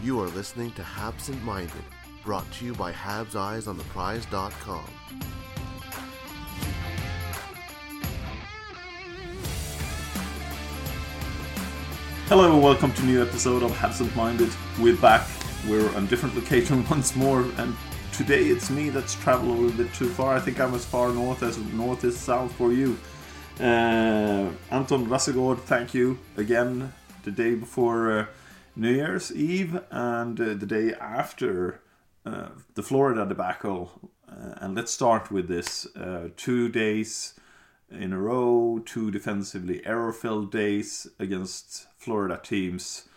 You are listening to Habsent Minded, brought to you by Habs Eyes on the Prize.com. Hello and welcome to a new episode of Habsent Minded. We're back. We're on different location once more, and today it's me that's traveled a little bit too far. I think I'm as far north as north is south for you. Uh, Anton Rasegård, thank you again. The day before uh, New Year's Eve and uh, the day after uh, the Florida debacle. Uh, and let's start with this: uh, two days in a row, two defensively error-filled days against Florida teams.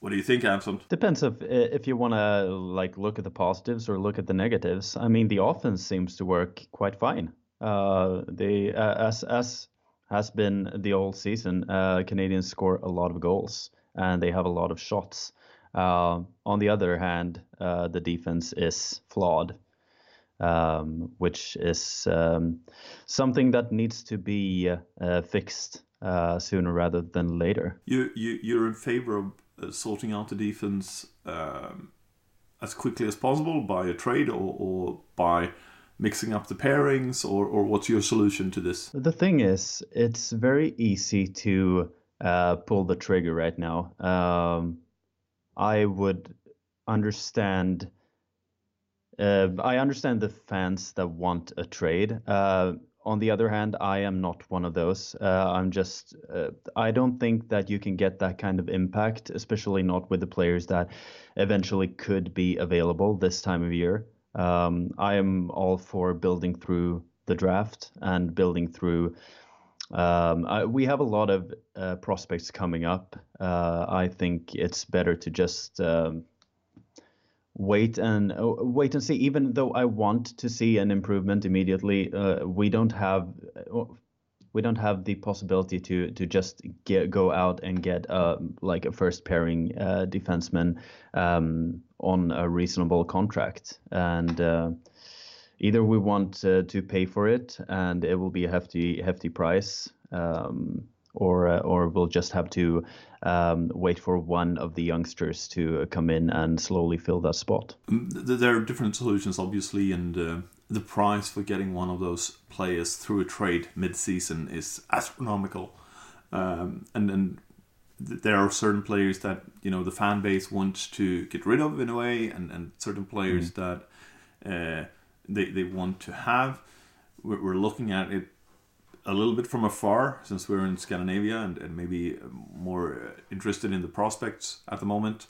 What do you think, Anton? Depends if if you want to like look at the positives or look at the negatives. I mean, the offense seems to work quite fine. Uh, they uh, as as has been the whole season. Uh, Canadiens score a lot of goals and they have a lot of shots. Uh, on the other hand, uh, the defense is flawed, um, which is um, something that needs to be uh, fixed uh, sooner rather than later. You you you're in favor of uh, sorting out the defense um, as quickly as possible by a trade or, or by mixing up the pairings or, or what's your solution to this? The thing is, it's very easy to uh, pull the trigger right now. Um, I would understand. Uh, I understand the fans that want a trade. Uh, on the other hand, I am not one of those. Uh, I'm just. Uh, I don't think that you can get that kind of impact, especially not with the players that eventually could be available this time of year. Um, I am all for building through the draft and building through um, I, we have a lot of uh, prospects coming up. Uh, I think it's better to just um, wait and uh, wait and see. Even though I want to see an improvement immediately, uh, we don't have uh, we don't have the possibility to to just get, go out and get uh, like a first pairing defenseman um, on a reasonable contract and either we want uh, to pay for it and it will be a hefty hefty price um, or uh, or we'll just have to um, wait for one of the youngsters to come in and slowly fill that spot. There are different solutions, obviously, and uh, the price for getting one of those players through a trade mid-season is astronomical. Um, and then there are certain players that you know the fan base wants to get rid of in a way, and, and certain players mm. that they, they want to have. We're, we're looking at it a little bit from afar since we're in Scandinavia and, and maybe more interested in the prospects at the moment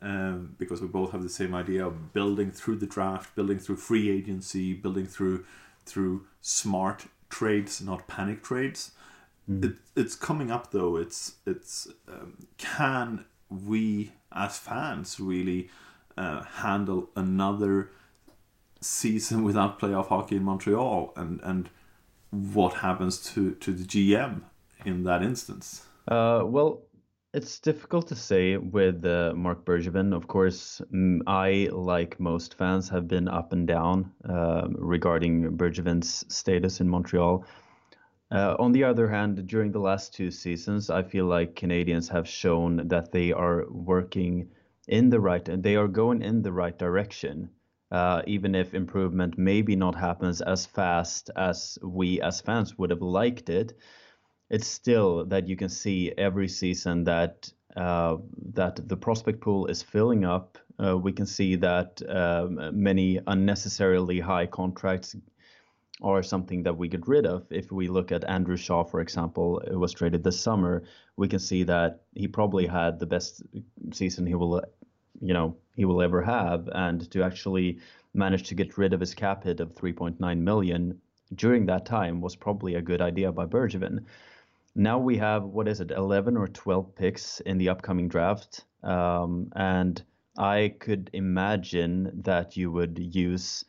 um, because we both have the same idea of building through the draft, building through free agency, building through through smart trades, not panic trades. Mm. It, it's coming up though. It's it's um, can we as fans really uh, handle another season without playoff hockey in Montreal and and what happens to to the GM in that instance? Uh, well, it's difficult to say with uh, Marc Bergevin. Of course, I, like most fans, have been up and down uh, regarding Bergevin's status in Montreal. Uh, on the other hand, during the last two seasons, I feel like Canadiens have shown that they are working in the right and they are going in the right direction uh, even if improvement maybe not happens as fast as we as fans would have liked it, it's still that you can see every season that uh, that the prospect pool is filling up. Uh, we can see that um, many unnecessarily high contracts are something that we get rid of. If we look at Andrew Shaw, for example, it was traded this summer, we can see that he probably had the best season he will you know he will ever have, and to actually manage to get rid of his cap hit of 3.9 million during that time was probably a good idea by Bergevin. now we have what is it, 11 or 12 picks in the upcoming draft, um, and I could imagine that you would use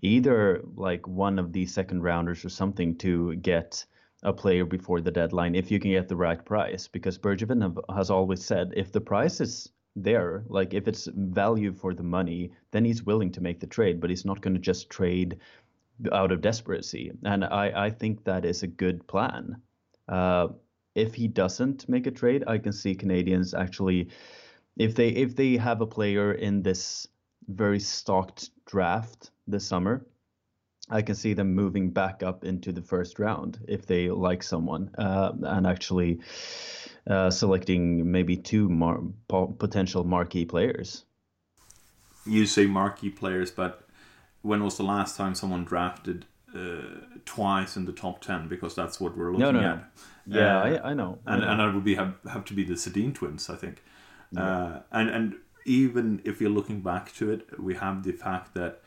either like one of these second rounders or something to get a player before the deadline if you can get the right price. Because Bergevin have, has always said if the price is there, like if it's value for the money, then he's willing to make the trade, but he's not going to just trade out of desperacy. And I, I think that is a good plan. Uh, if he doesn't make a trade, I can see Canadiens actually, if they if they have a player in this very stocked draft this summer, I can see them moving back up into the first round if they like someone uh, and actually uh, selecting maybe two mar- potential marquee players. You say marquee players, but when was the last time someone drafted uh, twice in the top ten? Because that's what we're looking no, no, at. Yeah, uh, I, I, know. I and know. and that would be have, have to be the Sedin twins, I think. Yeah. Uh, and and even if you're looking back to it, we have the fact that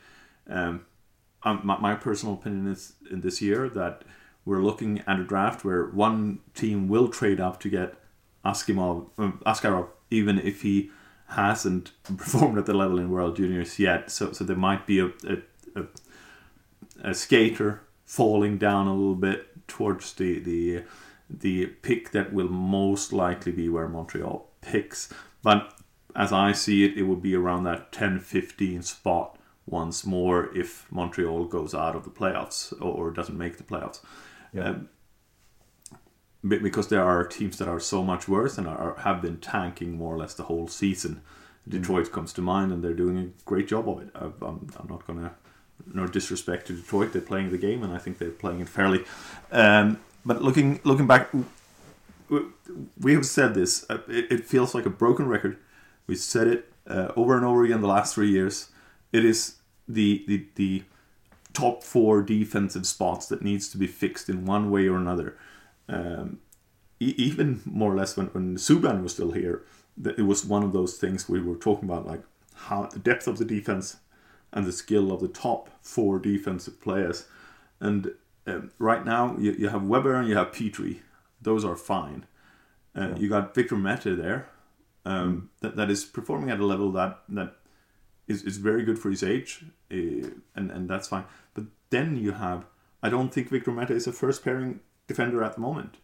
um, um, my, my, personal opinion is in this year that we're looking at a draft where one team will trade up to get Askimov, um, Askarov, even if he hasn't performed at the level in World Juniors yet. So, so there might be a, a, a, a skater falling down a little bit towards the the the pick that will most likely be where Montreal picks. But as I see it, it will be around that 10 15 spot once more if Montreal goes out of the playoffs or, doesn't make the playoffs. Yeah. Um, because there are teams that are so much worse and are, have been tanking more or less the whole season. Detroit comes to mind, and they're doing a great job of it. I'm, I'm not to no disrespect to Detroit. They're playing the game, and I think they're playing it fairly. Um, but looking looking back, we have said this. Uh, it, it, feels like a broken record. We said it uh, over and over again the last three years. It is the the the top four defensive spots that needs to be fixed in one way or another. Um, e- even more or less when when Subban was still here, that it was one of those things we were talking about, like how the depth of the defense and the skill of the top four defensive players. And um, right now, you, you have Weber and you have Petry. Those are fine. Uh, yeah. You got Victor Mete there, um, that, that is performing at a level that that is, is very good for his age, uh, and and that's fine. But then you have, I don't think Victor Mete is a first pairing defender at the moment.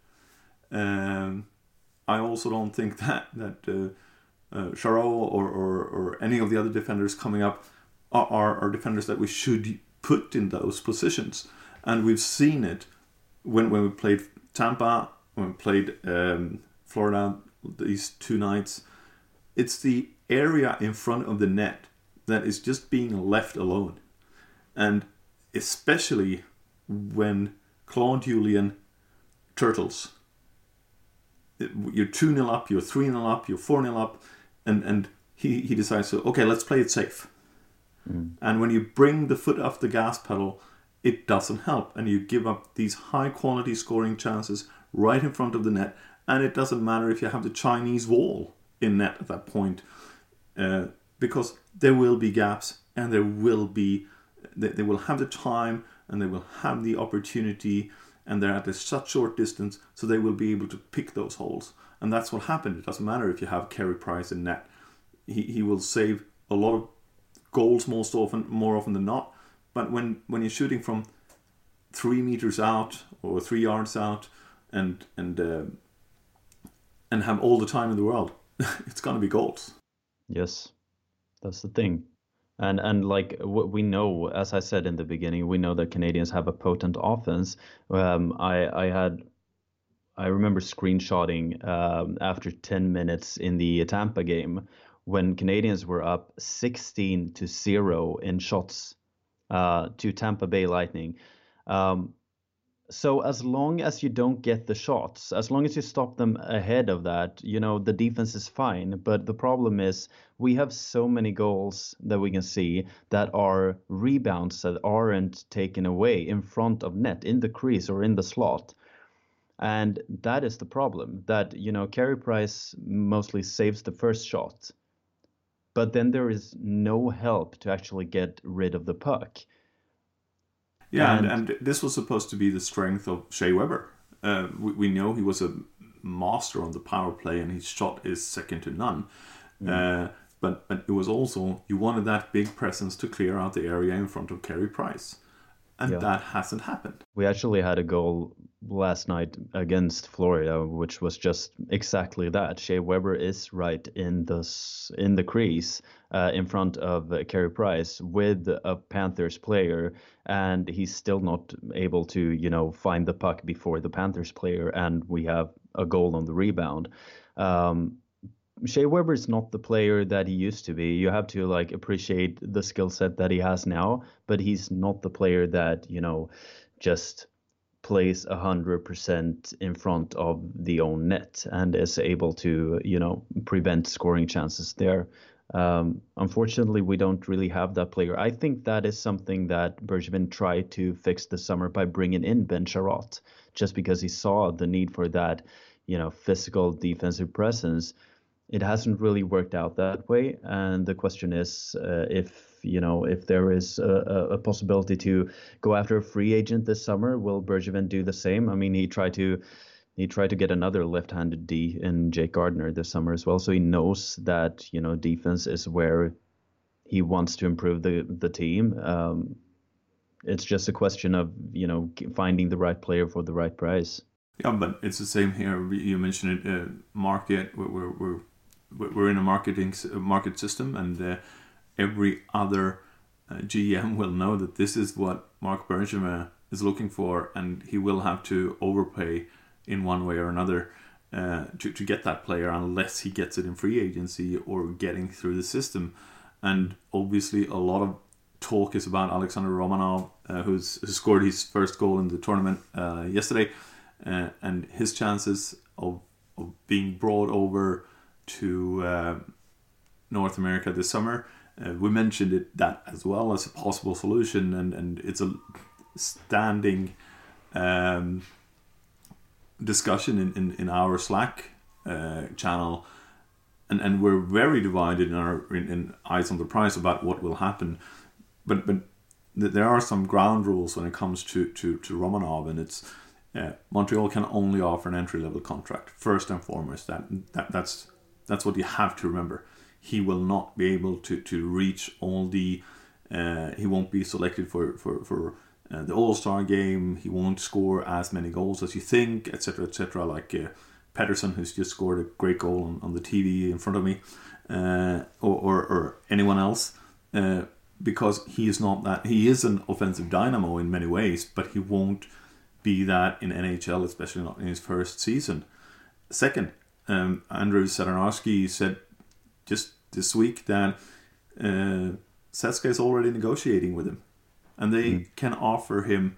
Um, I also don't think that that uh, uh, Chara or, or or any of the other defenders coming up are, are, are defenders that we should put in those positions. And we've seen it when, when we played Tampa, when we played um, Florida these two nights. It's the area in front of the net that is just being left alone. And especially when Claude Julien turtles. You're 2 0 up, you're 3 0 up, you're 4 0 up, and, and he, he decides to, okay, let's play it safe. Mm. And when you bring the foot off the gas pedal, it doesn't help. And you give up these high quality scoring chances right in front of the net. And it doesn't matter if you have the Chinese wall in net at that point, uh, because there will be gaps and there will be, they, they will have the time and they will have the opportunity and they're at a such short distance, so they will be able to pick those holes. And that's what happened. It doesn't matter if you have Carey Price in net. He, he will save a lot of goals most often, more often than not. But when when you're shooting from three meters out or three yards out, and and uh, and have all the time in the world, it's gonna be goals. Yes, that's the thing. And and like what we know, as I said in the beginning, we know that Canadiens have a potent offense. Um, I I had I remember screenshotting um, after 10 minutes in the Tampa game when Canadiens were up 16 to 0 in shots uh, to Tampa Bay Lightning. Um, so as long as you don't get the shots, as long as you stop them ahead of that, you know, the defense is fine. But the problem is we have so many goals that we can see that are rebounds that aren't taken away in front of net, in the crease or in the slot. And that is the problem that, you know, Carey Price mostly saves the first shot but then there is no help to actually get rid of the puck. Yeah, and, and, and this was supposed to be the strength of Shea Weber. Uh, we, we know he was a master on the power play, and his shot is second to none. Uh, but but it was also you wanted that big presence to clear out the area in front of Carey Price, and Yeah. that hasn't happened. We actually had a goal last night against Florida, which was just exactly that. Shea Weber is right in the in the crease uh, in front of uh, Carey Price with a Panthers player, and he's still not able to, you know, find the puck before the Panthers player, and we have a goal on the rebound. Um, Shea Weber is not the player that he used to be. You have to like appreciate the skill set that he has now, but he's not the player that you know just plays a hundred percent in front of the own net and is able to you know prevent scoring chances there. Um, unfortunately, we don't really have that player. I think that is something that Bergevin tried to fix this summer by bringing in Ben Chiarot, just because he saw the need for that, you know, physical defensive presence it hasn't really worked out that way and the question is uh, if you know if there is a, a- possibility to go after a free agent this summer will Bergevin do the same i mean he tried to he tried to get another left-handed d in jake gardiner this summer as well so he knows that you know defense is where he wants to improve the the team um, it's just a question of you know finding the right player for the right price Yeah, but it's the same here. You mentioned it, uh, market. We're, we're we're in a marketing market system, and uh, every other uh, GM will know that this is what Marc Bergevin is looking for, and he will have to overpay in one way or another uh, to to get that player, unless he gets it in free agency or getting through the system. And obviously, a lot of talk is about Alexander Romanov, uh, who's who scored his first goal in the tournament uh, yesterday, uh, and his chances of of being brought over to uh, North America this summer. Uh, we mentioned it that as well as a possible solution, and, and it's a standing um, discussion in, in, in our Slack uh, channel, and, and we're very divided in our in, in Eyes on the Prize about what will happen. But but there are some ground rules when it comes to to, to Romanov, and it's uh, Montreal can only offer an entry level contract first and foremost. That, that that's that's what you have to remember. He will not be able to to reach all the. Uh, he won't be selected for for for uh, the All Star game. He won't score as many goals as you think, etc. etc. Like uh, Pedersen, who's just scored a great goal on, on the TV in front of me, uh, or, or or anyone else. Uh, because he is not that he is an offensive dynamo in many ways, but he won't be that in NHL, especially not in his first season. Second, um, Andrew Sadarnowski said just this week that uh, CSKA is already negotiating with him, and they can offer him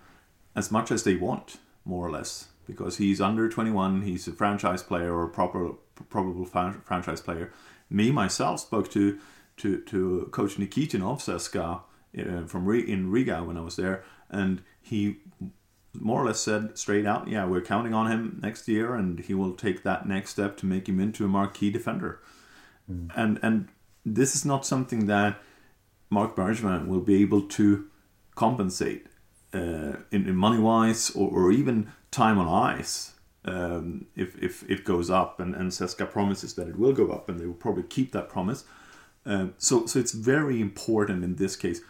as much as they want, more or less, because he's under 21, he's a franchise player or a proper probable fran- franchise player. Me myself spoke to to to Coach Nikitin of CSKA uh, from Re- in Riga when I was there, and he more or less said straight out, yeah, we're counting on him next year, and he will take that next step to make him into a marquee defender. And and this is not something that Marc Bergevin will be able to compensate uh, in, in money wise or, or even time on ice um, if, if it goes up. And, and CSKA promises that it will go up, and they will probably keep that promise. Um, so, so it's very important in this case.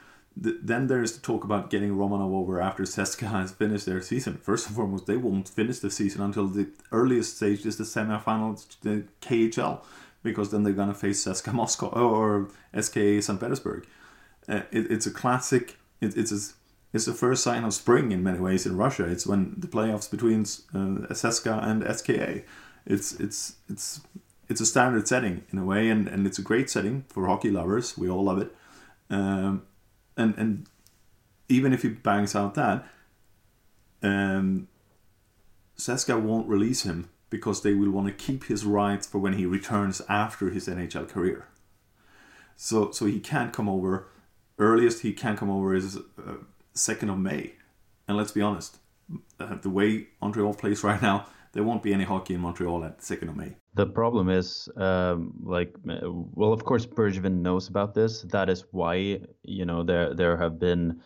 Th- then there's the talk about getting Romanov over after CSKA has finished their season. First and foremost, they won't finish the season until the earliest stage is the semifinals, the KHL, because then they're gonna face CSKA Moscow or SKA St. Petersburg. Uh, it, it's a classic. It, it's a, it's the first sign of spring in many ways in Russia. It's when the playoffs between uh, CSKA and SKA. It's it's it's it's a standard setting in a way, and, and it's a great setting for hockey lovers. We all love it. Um, and and even if he bangs out that, um, CSKA won't release him because they will want to keep his rights for when he returns after his NHL career. So so he can't come over. Earliest he can come over is uh, second of May, and let's be honest, uh, the way Montreal plays right now, there won't be any hockey in Montreal at second of May. The problem is, um, like, uh, well, of course, Bergevin knows about this. That is why, you know, there there have been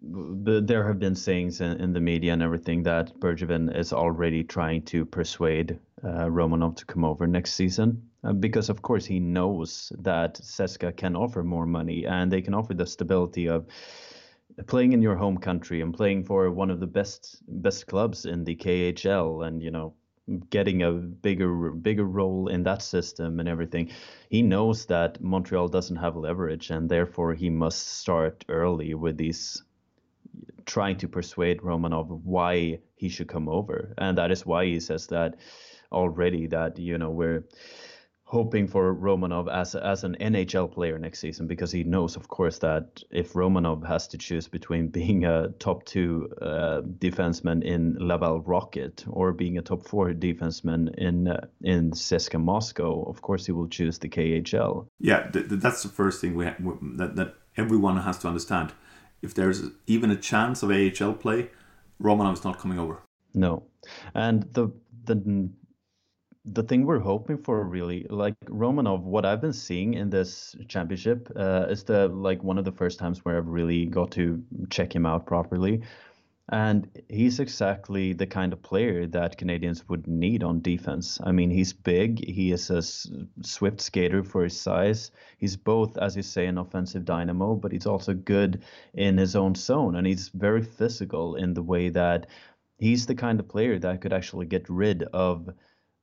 there have been sayings in, in, the media and everything that Bergevin is already trying to persuade uh, Romanov to come over next season uh, because, of course, he knows that CSKA can offer more money and they can offer the stability of playing in your home country and playing for one of the best best clubs in the KHL and you know getting a bigger bigger role in that system and everything. He knows that Montreal doesn't have leverage and therefore he must start early with these trying to persuade Romanov why he should come over. And that is why he says that already that you know we're hoping for Romanov as as an NHL player next season because he knows, of course, that if Romanov has to choose between being a top two uh, defenseman in Laval Rocket or being a top four defenseman in uh, in CSKA Moscow, of course he will choose the KHL. Yeah, th- that's the first thing we ha- that that everyone has to understand. If there's even a chance of AHL play, Romanov is not coming over. No, and the the the thing we're hoping for really like romanov what i've been seeing in this championship uh, is the like one of the first times where i've really got to check him out properly and he's exactly the kind of player that canadiens would need on defense. I mean he's big. He is a swift skater for his size. He's both as you say an offensive dynamo but he's also good in his own zone. And he's very physical in the way that he's the kind of player that could actually get rid of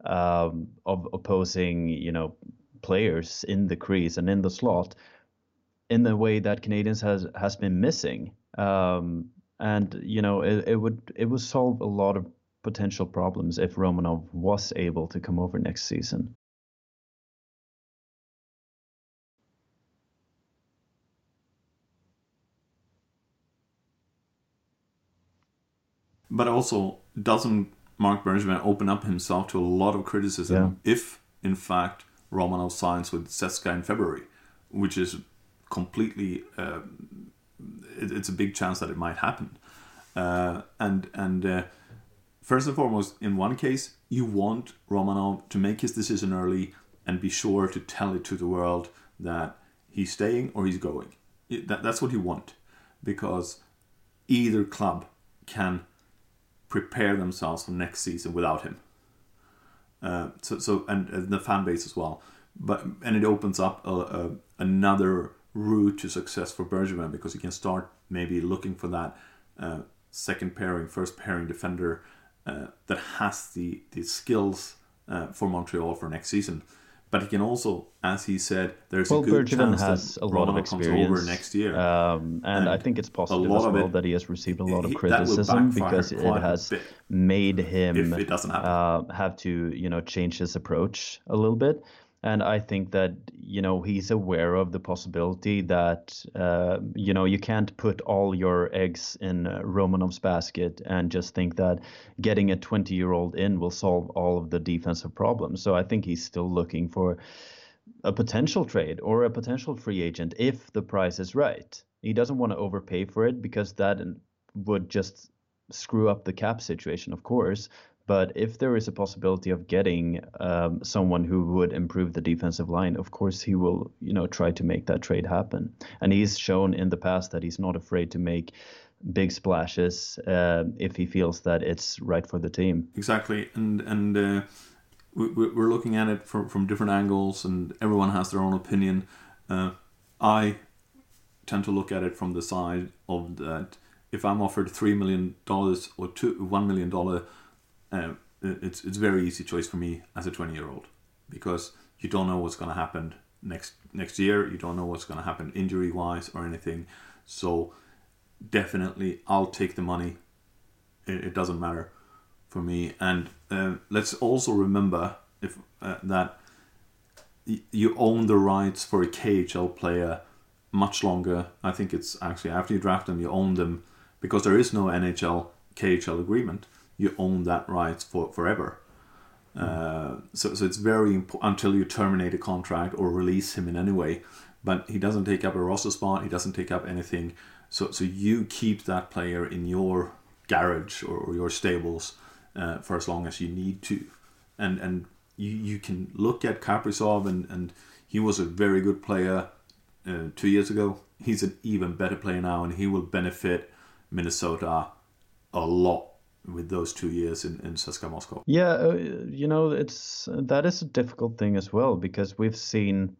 um, of opposing, you know, players in the crease and in the slot in the way that Canadiens has has been missing. Um, and you know, it, it would it would solve a lot of potential problems if Romanov was able to come over next season. But also doesn't Marc Bergevin open up himself to a lot of criticism yeah. if, in fact, Romanov signs with CSKA in February, which is completely. Uh, it, it's a big chance that it might happen. Uh, and and uh, first and foremost, in one case, you want Romanov to make his decision early and be sure to tell it to the world that he's staying or he's going. It, that, that's what you want, because either club can prepare themselves for next season without him. Uh, so, so and, and, the fan base as well. But and it opens up a, a, another route to success for Bergevin because he can start maybe looking for that uh, second pairing, first pairing defender uh, that has the the skills uh, for Montreal for next season. But he can also, as he said, there's well, a good Bergevin chance has that a lot of experience over next year, um, and, and, I think it's positive as well it, that he has received a lot of criticism because it has made him uh, have to, you know, change his approach a little bit and I think that you know he's aware of the possibility that uh, you know you can't put all your eggs in Romanov's basket and just think that getting a 20 year old in will solve all of the defensive problems. So I think he's still looking for a potential trade or a potential free agent if the price is right. He doesn't want to overpay for it because that would just screw up the cap situation, of course. But if there is a possibility of getting um, someone who would improve the defensive line, of course he will, you know, try to make that trade happen. And he's shown in the past that he's not afraid to make big splashes uh, if he feels that it's right for the team. Exactly, and and uh, we, we're looking at it from from different angles, and everyone has their own opinion. Uh, I tend to look at it from the side of that. If I'm offered three million dollars or two one million dollar um, it's it's a very easy choice for me as a 20 year old because you don't know what's going to happen next next year. You don't know what's going to happen injury wise or anything. So definitely, I'll take the money. It, it doesn't matter for me. And uh, let's also remember if uh, that you own the rights for a KHL player much longer. I think it's actually after you draft them, you own them because there is no NHL KHL agreement you own that right for forever. Uh, so, so it's very important until you terminate a contract or release him in any way. But he doesn't take up a roster spot. He doesn't take up anything. So, so you keep that player in your garage or, or your stables uh, for as long as you need to, and and you you can look at Kaprizov and and he was a very good player uh, two years ago. He's an even better player now, and he will benefit Minnesota a lot with those two years in, in CSKA Moscow. Yeah, uh, you know, it's that is a difficult thing as well because we've seen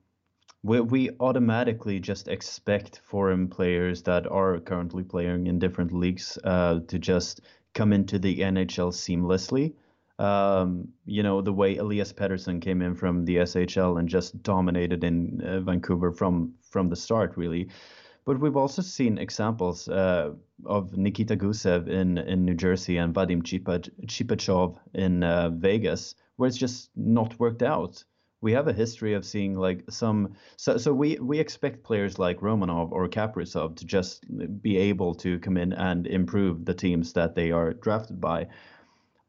we we automatically just expect foreign players that are currently playing in different leagues uh, to just come into the NHL seamlessly. Um, you know, the way Elias Pettersson came in from the SHL and just dominated in uh, Vancouver from from the start, really. But we've also seen examples uh, of Nikita Gusev in, in New Jersey and Vadim Shipachyov in uh, Vegas, where it's just not worked out. We have a history of seeing like some, so, so we, we expect players like Romanov or Kaprizov to just be able to come in and improve the teams that they are drafted by.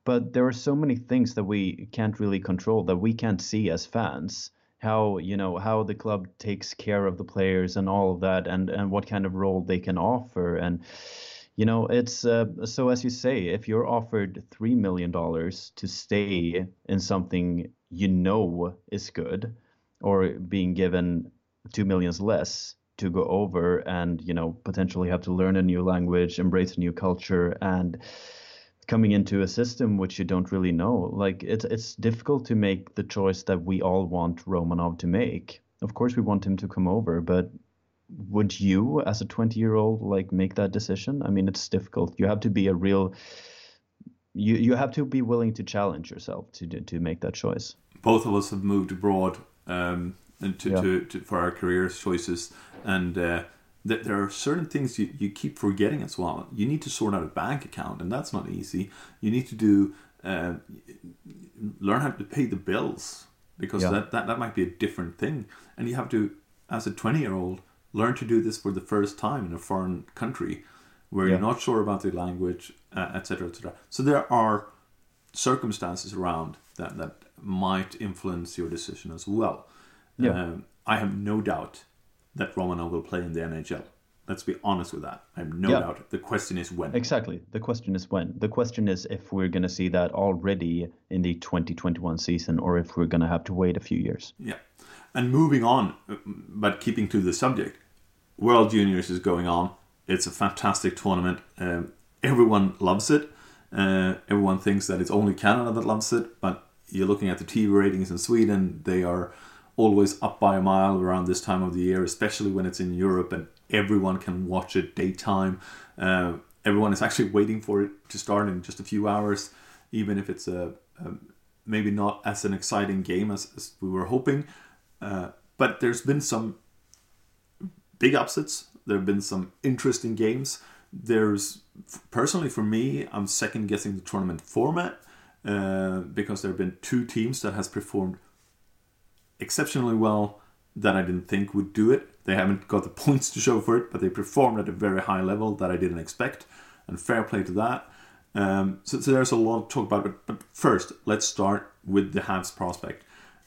But there are so many things that we can't really control that we can't see as fans how you know how the club takes care of the players and all of that and and what kind of role they can offer. And you know it's uh, so as you say if you're offered 3 million dollars to stay in something you know is good or being given 2 millions less to go over and you know potentially have to learn a new language embrace a new culture and coming into a system which you don't really know. Like it's it's difficult to make the choice that we all want Romanov to make. Of course, we want him to come over, but would you, as a 20 year old, like make that decision? I mean, it's difficult. You have to be a real. You you have to be willing to challenge yourself to to make that choice. Both of us have moved abroad um, and to, Yeah. to, to for our career choices, and uh, that there are certain things you, you keep forgetting as well. You need to sort out a bank account, and that's not easy. You need to do uh, learn how to pay the bills because Yeah. that, that that might be a different thing, and you have to, as a twenty year old, learn to do this for the first time in a foreign country where you're not sure about the language, uh, etc., etc. So there are circumstances around that that might influence your decision as well. Yeah. Um, I have no doubt that Romano will play in the NHL. Let's be honest with that. I have no Yeah. doubt. The question is when. Exactly. The question is when. The question is if we're going to see that already in the 2021 season or if we're going to have to wait a few years. Yeah. And moving on, but keeping to the subject, World Juniors is going on. It's a fantastic tournament. Um, everyone loves it. Uh, everyone thinks that it's only Canada that loves it, but you're looking at the TV ratings in Sweden, they are always up by a mile around this time of the year, especially when it's in Europe and everyone can watch it daytime. Uh, everyone is actually waiting for it to start in just a few hours, even if it's a, a maybe not as an exciting game as, as we were hoping. Uh, but there's been some big upsets. There have been some interesting games. There's personally for me, I'm second guessing the tournament format uh, because there have been two teams that has performed exceptionally well that I didn't think would do it. They haven't got the points to show for it, but they performed at a very high level that I didn't expect, and fair play to that. Um, so, so there's a lot to talk about, but, but first, let's start with the Habs prospect.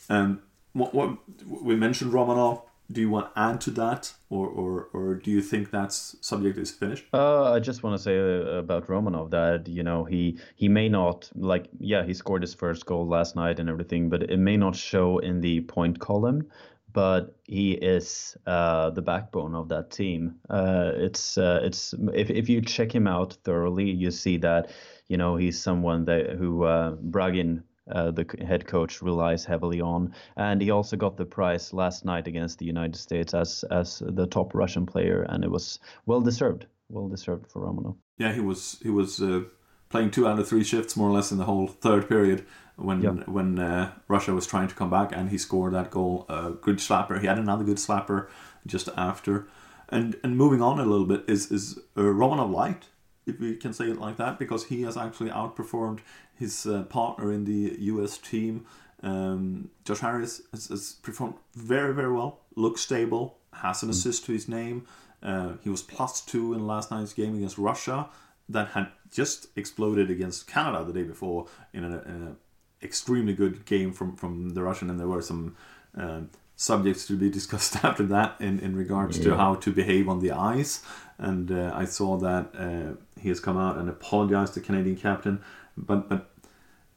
Um, what, what we mentioned Romanov. Do you want to add to that, or, or, or do you think that subject is finished? Uh, I just want to say uh, about Romanov that you know he he may not like yeah he scored his first goal last night and everything, but it may not show in the point column. But he is uh, the backbone of that team. Uh, it's uh, it's if if you check him out thoroughly, you see that you know he's someone that who uh, Bragin uh, the head coach relies heavily on, and he also got the prize last night against the United States as as the top Russian player, and it was well deserved, well deserved for Romanov. Yeah, he was he was uh, playing two out of three shifts more or less in the whole third period when Yeah. when uh, Russia was trying to come back, and he scored that goal. Uh, good slapper. He had another good slapper just after. And and moving on a little bit is is uh, Romanov light, if we can say it like that, because he has actually outperformed his uh, partner in the U.S. team. Um, Josh Harris has, has performed very very well. Looks stable. Has an assist to his name. Uh, he was plus two in last night's game against Russia that had just exploded against Canada the day before in an extremely good game from, from the Russian, and there were some um, subjects to be discussed after that in, in regards to how to behave on the ice. And uh, I saw that uh, he has come out and apologized to the Canadian captain, but but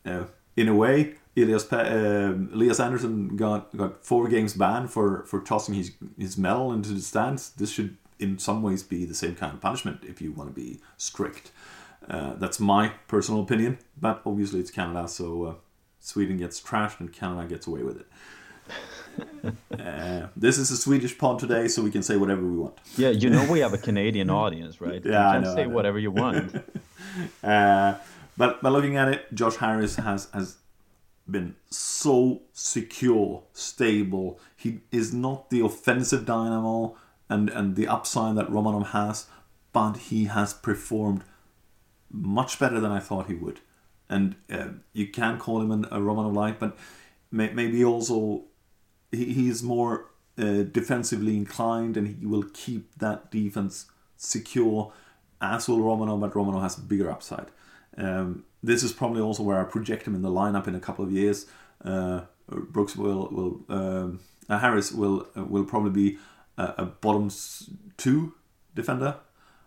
uh, in a way, Elias Pe- uh, Elias Andersson got got four games banned for, for tossing his his medal into the stands. This should in some ways be the same kind of punishment if you want to be strict. Uh, that's my personal opinion, but obviously it's Canada, so uh, Sweden gets trashed and Canada gets away with it. Uh, this is a Swedish pod today, so we can say whatever we want. Yeah, you know we have a Canadian audience, right? Yeah, you can know, say whatever you want. Uh, but but looking at it, Josh Harris has has been so secure, stable. He is not the offensive dynamo and and the upside that Romanov has, but he has performed much better than I thought he would. And uh, you can call him an, a Romanov light, but may, maybe also he's more uh, defensively inclined and he will keep that defense secure, as will Romano, but Romano has bigger upside. Um, this is probably also where I project him in the lineup in a couple of years. Uh, Brooks will will um, uh, Harris will uh, will probably be a, a bottom two defender,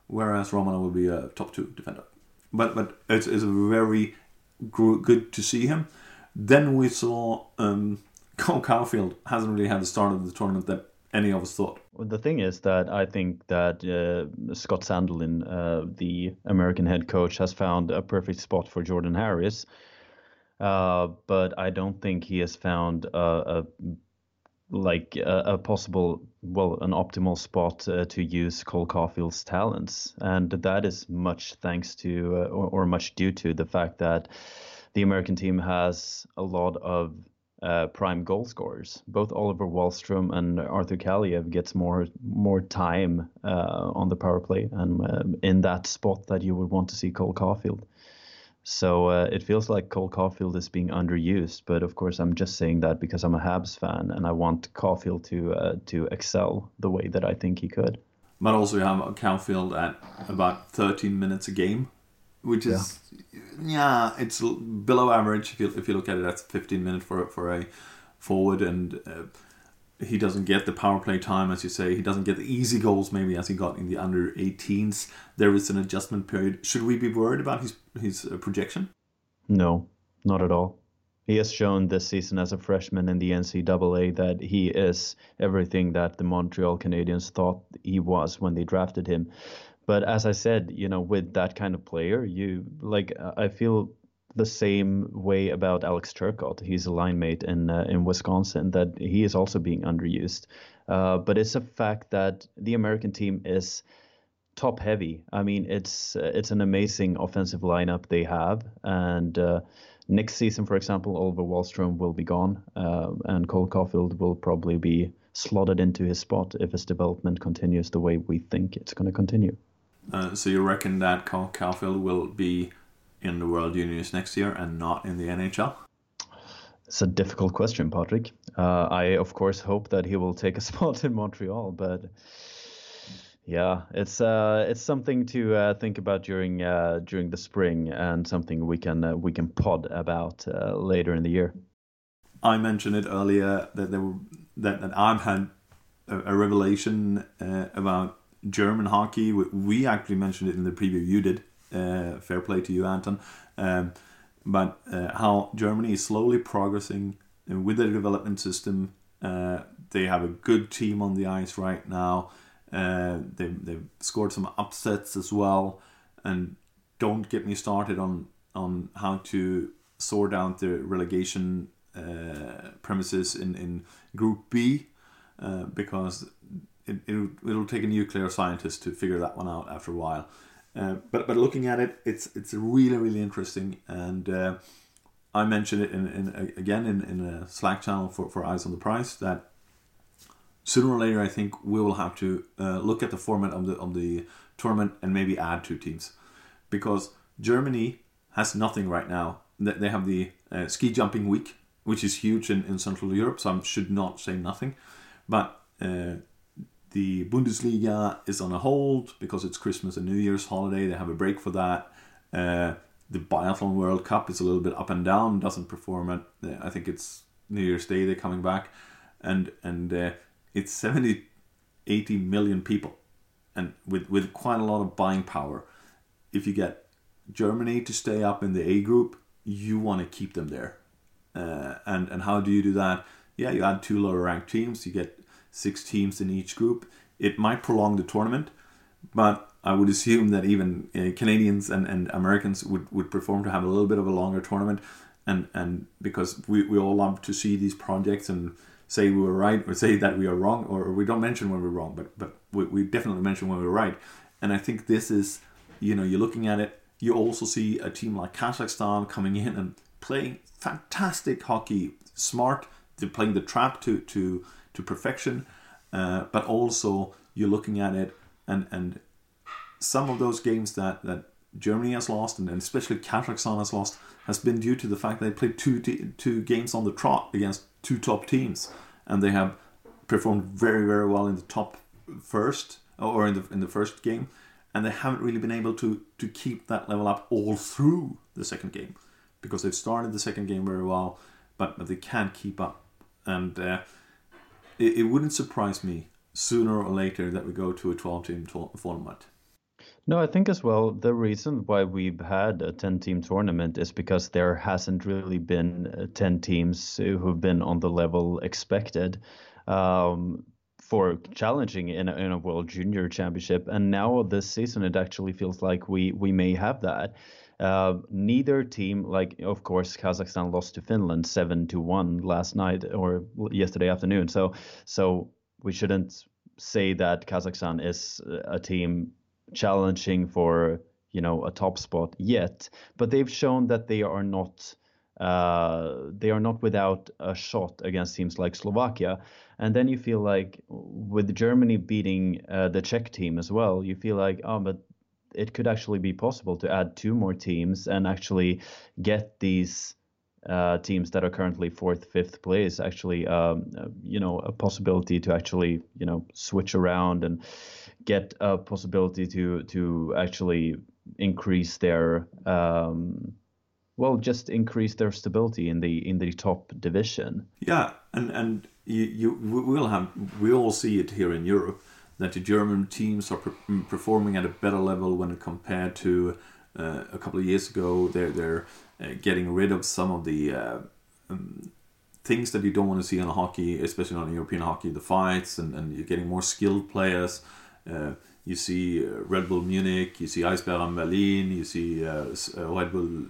whereas Romano will be a top two defender. But but it's, it's very good to see him. Then we saw um, Cole Caufield hasn't really had the start of the tournament that any of us thought. Well, the thing is that I think that uh, Scott Sandelin, uh, the American head coach, has found a perfect spot for Jordan Harris. Uh, but I don't think he has found a, a like a, a possible, well, an optimal spot uh, to use Cole Caufield's talents, and that is much thanks to, uh, or, or much due to the fact that the American team has a lot of uh, prime goal scorers. Both Oliver Wahlstrom and Arthur Kaliyev gets more more time uh, on the power play and um, in that spot that you would want to see Cole Caufield. So uh, it feels like Cole Caufield is being underused, but of course I'm just saying that because I'm a Habs fan and I want Caufield to uh, to excel the way that I think he could. But also you have Caufield at about 13 minutes a game, which is yeah, it's below average if you if you look at it. That's 15 minutes for for a forward, and uh, he doesn't get the power play time as you say. He doesn't get the easy goals maybe as he got in the under 18s. There is an adjustment period. Should we be worried about his his uh, projection? No, not at all. He has shown this season as a freshman in the NCAA that he is everything that the Montreal Canadiens thought he was when they drafted him. But as I said, you know, with that kind of player, you like I feel the same way about Alex Turcotte. He's a line mate in uh, in Wisconsin that he is also being underused. Uh, but it's a fact that the American team is top heavy. I mean, it's uh, it's an amazing offensive lineup they have, and uh, next season, for example, Oliver Wahlstrom will be gone, uh, and Cole Caufield will probably be slotted into his spot if his development continues the way we think it's going to continue. Uh, so you reckon that Cole Caufield will be in the World Juniors next year and not in the NHL? It's a difficult question, Patrik. Uh, I of course hope that he will take a spot in Montreal, but yeah, it's uh, it's something to uh, think about during uh, during the spring and something we can uh, we can pod about uh, later in the year. I mentioned it earlier that there were that, that I've had a, a revelation uh, about German hockey. We, actually mentioned it in the preview you did. Uh, fair play to you, Anton. Um, but uh, how Germany is slowly progressing with their development system. Uh, they have a good team on the ice right now. Uh, they've, they've scored some upsets as well. And don't get me started on, on how to sort out the relegation uh, premises in, in Group B uh, because it, it'll take a nuclear scientist to figure that one out after a while. Uh, but but looking at it, it's it's really really interesting, and uh, I mentioned it in, in again in, in a Slack channel for, for Eyes on the Prize that sooner or later I think we will have to uh, look at the format of the of the tournament and maybe add two teams, because Germany has nothing right now. They have the uh, ski jumping week, which is huge in, in Central Europe, so I should not say nothing, but. The Bundesliga is on a hold because it's Christmas and New Year's holiday. They have a break for that. Uh, the Biathlon World Cup is a little bit up and down. Doesn't perform at. I think it's New Year's Day. They're coming back, and and uh, it's 70, 80 million people, and with with quite a lot of buying power. If you get Germany to stay up in the A group, you want to keep them there. Uh, and and how do you do that? Yeah, you add two lower ranked teams. You get six teams in each group. it might prolong the tournament, but I would assume that even uh, Canadians and, and Americans would, would prefer to have a little bit of a longer tournament, and and because we, we all love to see these projects and say we were right or say that we are wrong, or we don't mention when we're wrong, but but we, we definitely mention when we're right, and I think this is, you know, you're looking at it. You also see a team like Kazakhstan coming in and playing fantastic hockey, smart. They're playing the trap to to to perfection, uh, but also you're looking at it and and some of those games that that Germany has lost and, especially Kazakhstan has lost has been due to the fact that they played two two games on the trot against two top teams. And they have performed very very well in the top first or in the in the first game. And they haven't really been able to to keep that level up all through the second game because they've started the second game very well but, but they can't keep up. And uh, it, it wouldn't surprise me sooner or later that we go to a 12 team format. No, I think as well the reason why we've had a 10 team tournament is because there hasn't really been uh, 10 teams who've been on the level expected. Um, for challenging in a, in a World Junior Championship. And now this season, it actually feels like we, we may have that. Uh, neither team, like of course, Kazakhstan lost to Finland seven to one last night or yesterday afternoon. So, so we shouldn't say that Kazakhstan is a team challenging for you know a top spot yet, but they've shown that they are not uh, they are not without a shot against teams like Slovakia. And then you feel like with Germany beating uh, the Czech team as well, you feel like oh, but it could actually be possible to add two more teams and actually get these uh, teams that are currently fourth, fifth place actually, um, you know, a possibility to actually, you know, switch around and get a possibility to to actually increase their um, well, just increase their stability in the in the top division. Yeah, and and you, you will have we all see it here in Europe that the German teams are performing at a better level when compared to uh, a couple of years ago. They're they're uh, getting rid of some of the uh, um, things that you don't want to see on hockey, especially on European hockey, the fights, and, and you're getting more skilled players. Uh, you see uh, Red Bull Munich, you see Eisbären Berlin, you see uh, Red Bull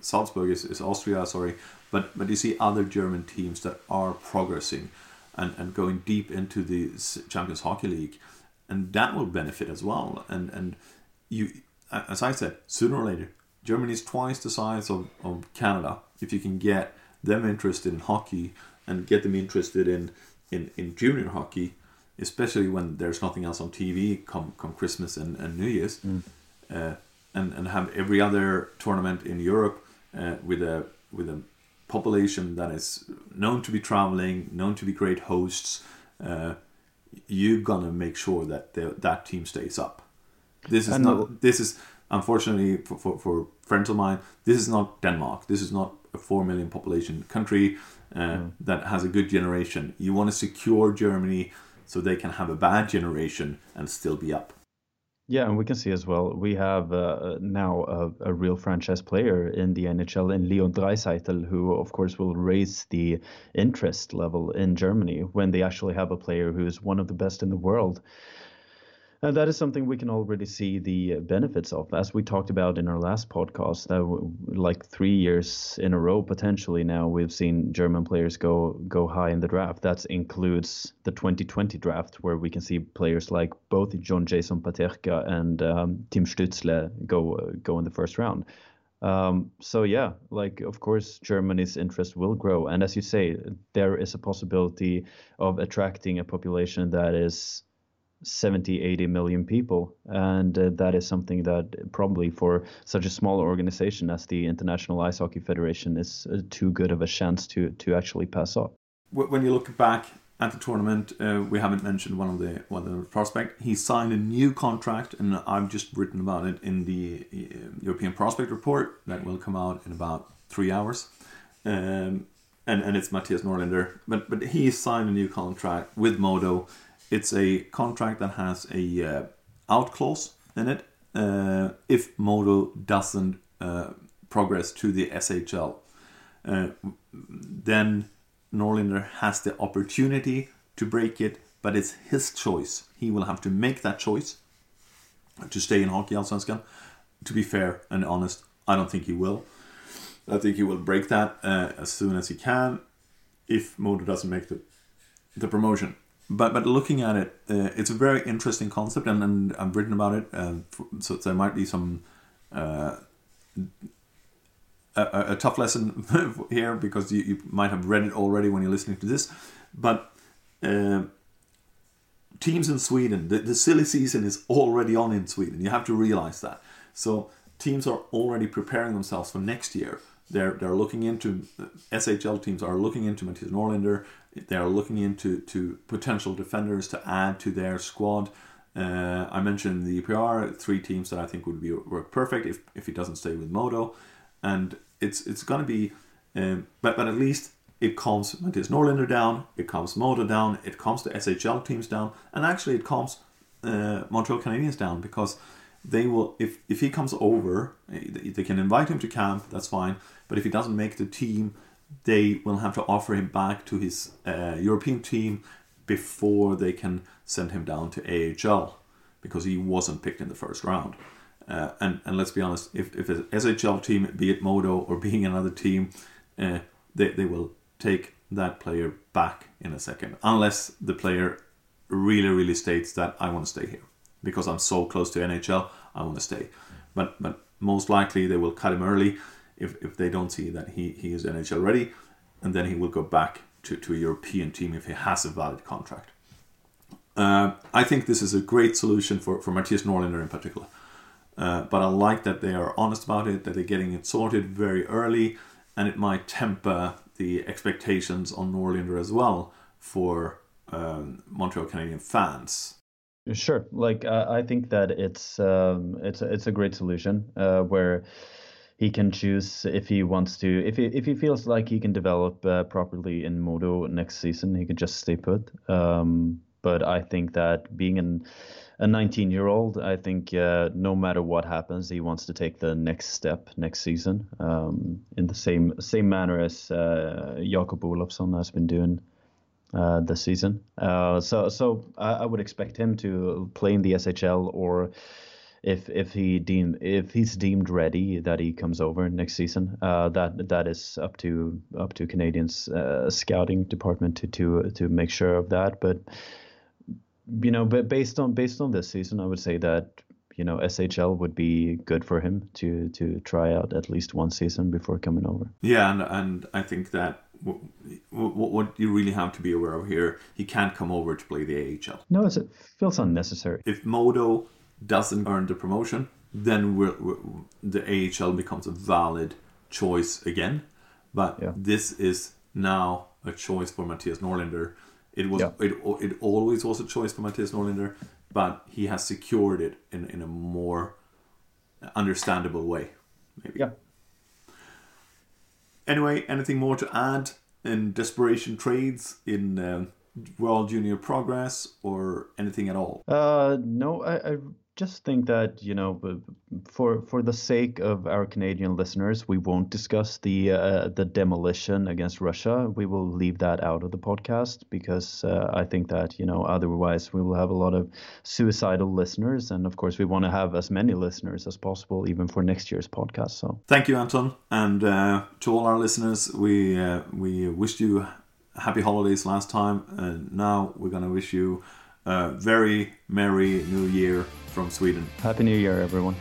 Salzburg is, is Austria, sorry, but but you see other German teams that are progressing and, and going deep into the Champions Hockey League, and that will benefit as well. And and you, as I said, sooner or later, Germany is twice the size of, of Canada. If you can get them interested in hockey and get them interested in in, in junior hockey, especially when there's nothing else on TV come come Christmas and, and New Year's, mm. uh, and and have every other tournament in Europe uh, with a with a population that is known to be traveling, known to be great hosts. Uh, you're gonna make sure that the, that team stays up. This is not. This is unfortunately for, for, for, friends of mine. This is not Denmark. This is not a four million population country uh, mm. that has a good generation. You want to secure Germany so they can have a bad generation and still be up. Yeah, and we can see as well, we have uh, now a, a, real franchise player in the NHL in Leon Draisaitl, who of course will raise the interest level in Germany when they actually have a player who is one of the best in the world. And that is something we can already see the benefits of, as we talked about in our last podcast. That like three years in a row, potentially now we've seen German players go go high in the draft. That includes the 2020 draft, where we can see players like both John Jason Peterka and um, Tim Stützle go uh, go in the first round. Um, so yeah, like of course Germany's interest will grow, and as you say, there is a possibility of attracting a population that is 70 80 million people. And uh, that is something that probably for such a small organization as the international ice hockey federation is uh, too good of a chance to to actually pass up. When you look back at the tournament uh, we haven't mentioned one of the one of the prospect. He signed a new contract and i've just written about it in the uh, european prospect report that will come out in about three hours. Um, and and it's mattias norlinder. But but he signed a new contract with modo it's a contract that has a uh, out clause in it uh, if Modo doesn't uh, progress to the SHL. Uh, then Norlinder has the opportunity to break it but it's his choice. He will have to make that choice to stay in Hockey Allsvenskan. To be fair and honest, I don't think he will. I think he will break that uh, as soon as he can if Modo doesn't make the the promotion. But but looking at it, uh, it's a very interesting concept, and, and I've written about it. Uh, so there might be some uh, a, a, tough lesson here because you, you might have read it already when you're listening to this. But uh, teams in Sweden, the, the silly season is already on in Sweden. You have to realize that. So teams are already preparing themselves for next year. They're they're looking into SHL teams are looking into Mattias Norlinder. They are looking into to potential defenders to add to their squad. Uh, I mentioned the EPR three teams that I think would be work perfect if, if he doesn't stay with Modo, and it's it's going to be, um, but but at least it calms Mattias Norlinder down, it calms Modo down, it calms the SHL teams down, and actually it calms uh, Montreal Canadiens down because they will if if he comes over, they can invite him to camp. That's fine, but if he doesn't make the team, they will have to offer him back to his uh, European team before they can send him down to AHL because he wasn't picked in the first round. Uh, and and let's be honest, if if a SHL team, be it Modo or being another team, uh, they they will take that player back in a second, unless the player really really states that I want to stay here because I'm so close to NHL, I want to stay. But but most likely they will cut him early if, if they don't see that he, he is NHL ready, and then he will go back to, to a European team if he has a valid contract. Uh, I think this is a great solution for, for Mattias Norlinder in particular. Uh, but I like that they are honest about it, that they're getting it sorted very early, and it might temper the expectations on Norlinder as well for um, Montreal Canadian fans. Sure, like uh, I think that it's um, it's it's a great solution uh, where he can choose if he wants to. If he if he feels like he can develop uh, properly in Modo next season, he could just stay put. Um, but I think that being an a 19 year old, I think uh, no matter what happens, he wants to take the next step next season um, in the same same manner as uh, Jacob Olofsson has been doing uh, this season. Uh, so so I, I, would expect him to play in the SHL or if if he deem if he's deemed ready that he comes over next season. Uh, that that is up to up to Canadiens uh, scouting department to to to make sure of that. But you know, but based on based on this season, I would say that you know SHL would be good for him to to try out at least one season before coming over. Yeah, and and I think that what, what you really have to be aware of here, he can't come over to play the AHL. No, it feels unnecessary. If Modo doesn't earn the promotion, then we're, we're, the AHL becomes a valid choice again. But yeah. this is now a choice for Mattias Norlinder. It was yeah. it, it always was a choice for Mattias Norlinder, but he has secured it in, in a more understandable way. Maybe. Yeah. Anyway, anything more to add in desperation trades in um, World Junior Progress or anything at all? Uh, no, I, I just think that you know for for the sake of our Canadian listeners we won't discuss the uh, the demolition against Russia. We will leave that out of the podcast because uh, I think that you know otherwise we will have a lot of suicidal listeners. And of course we want to have as many listeners as possible even for next year's podcast so. Thank you Anton. And uh, to all our listeners we uh, we wished you happy holidays last time. And now we're going to wish you a very merry new year from Sweden. Happy New Year, everyone.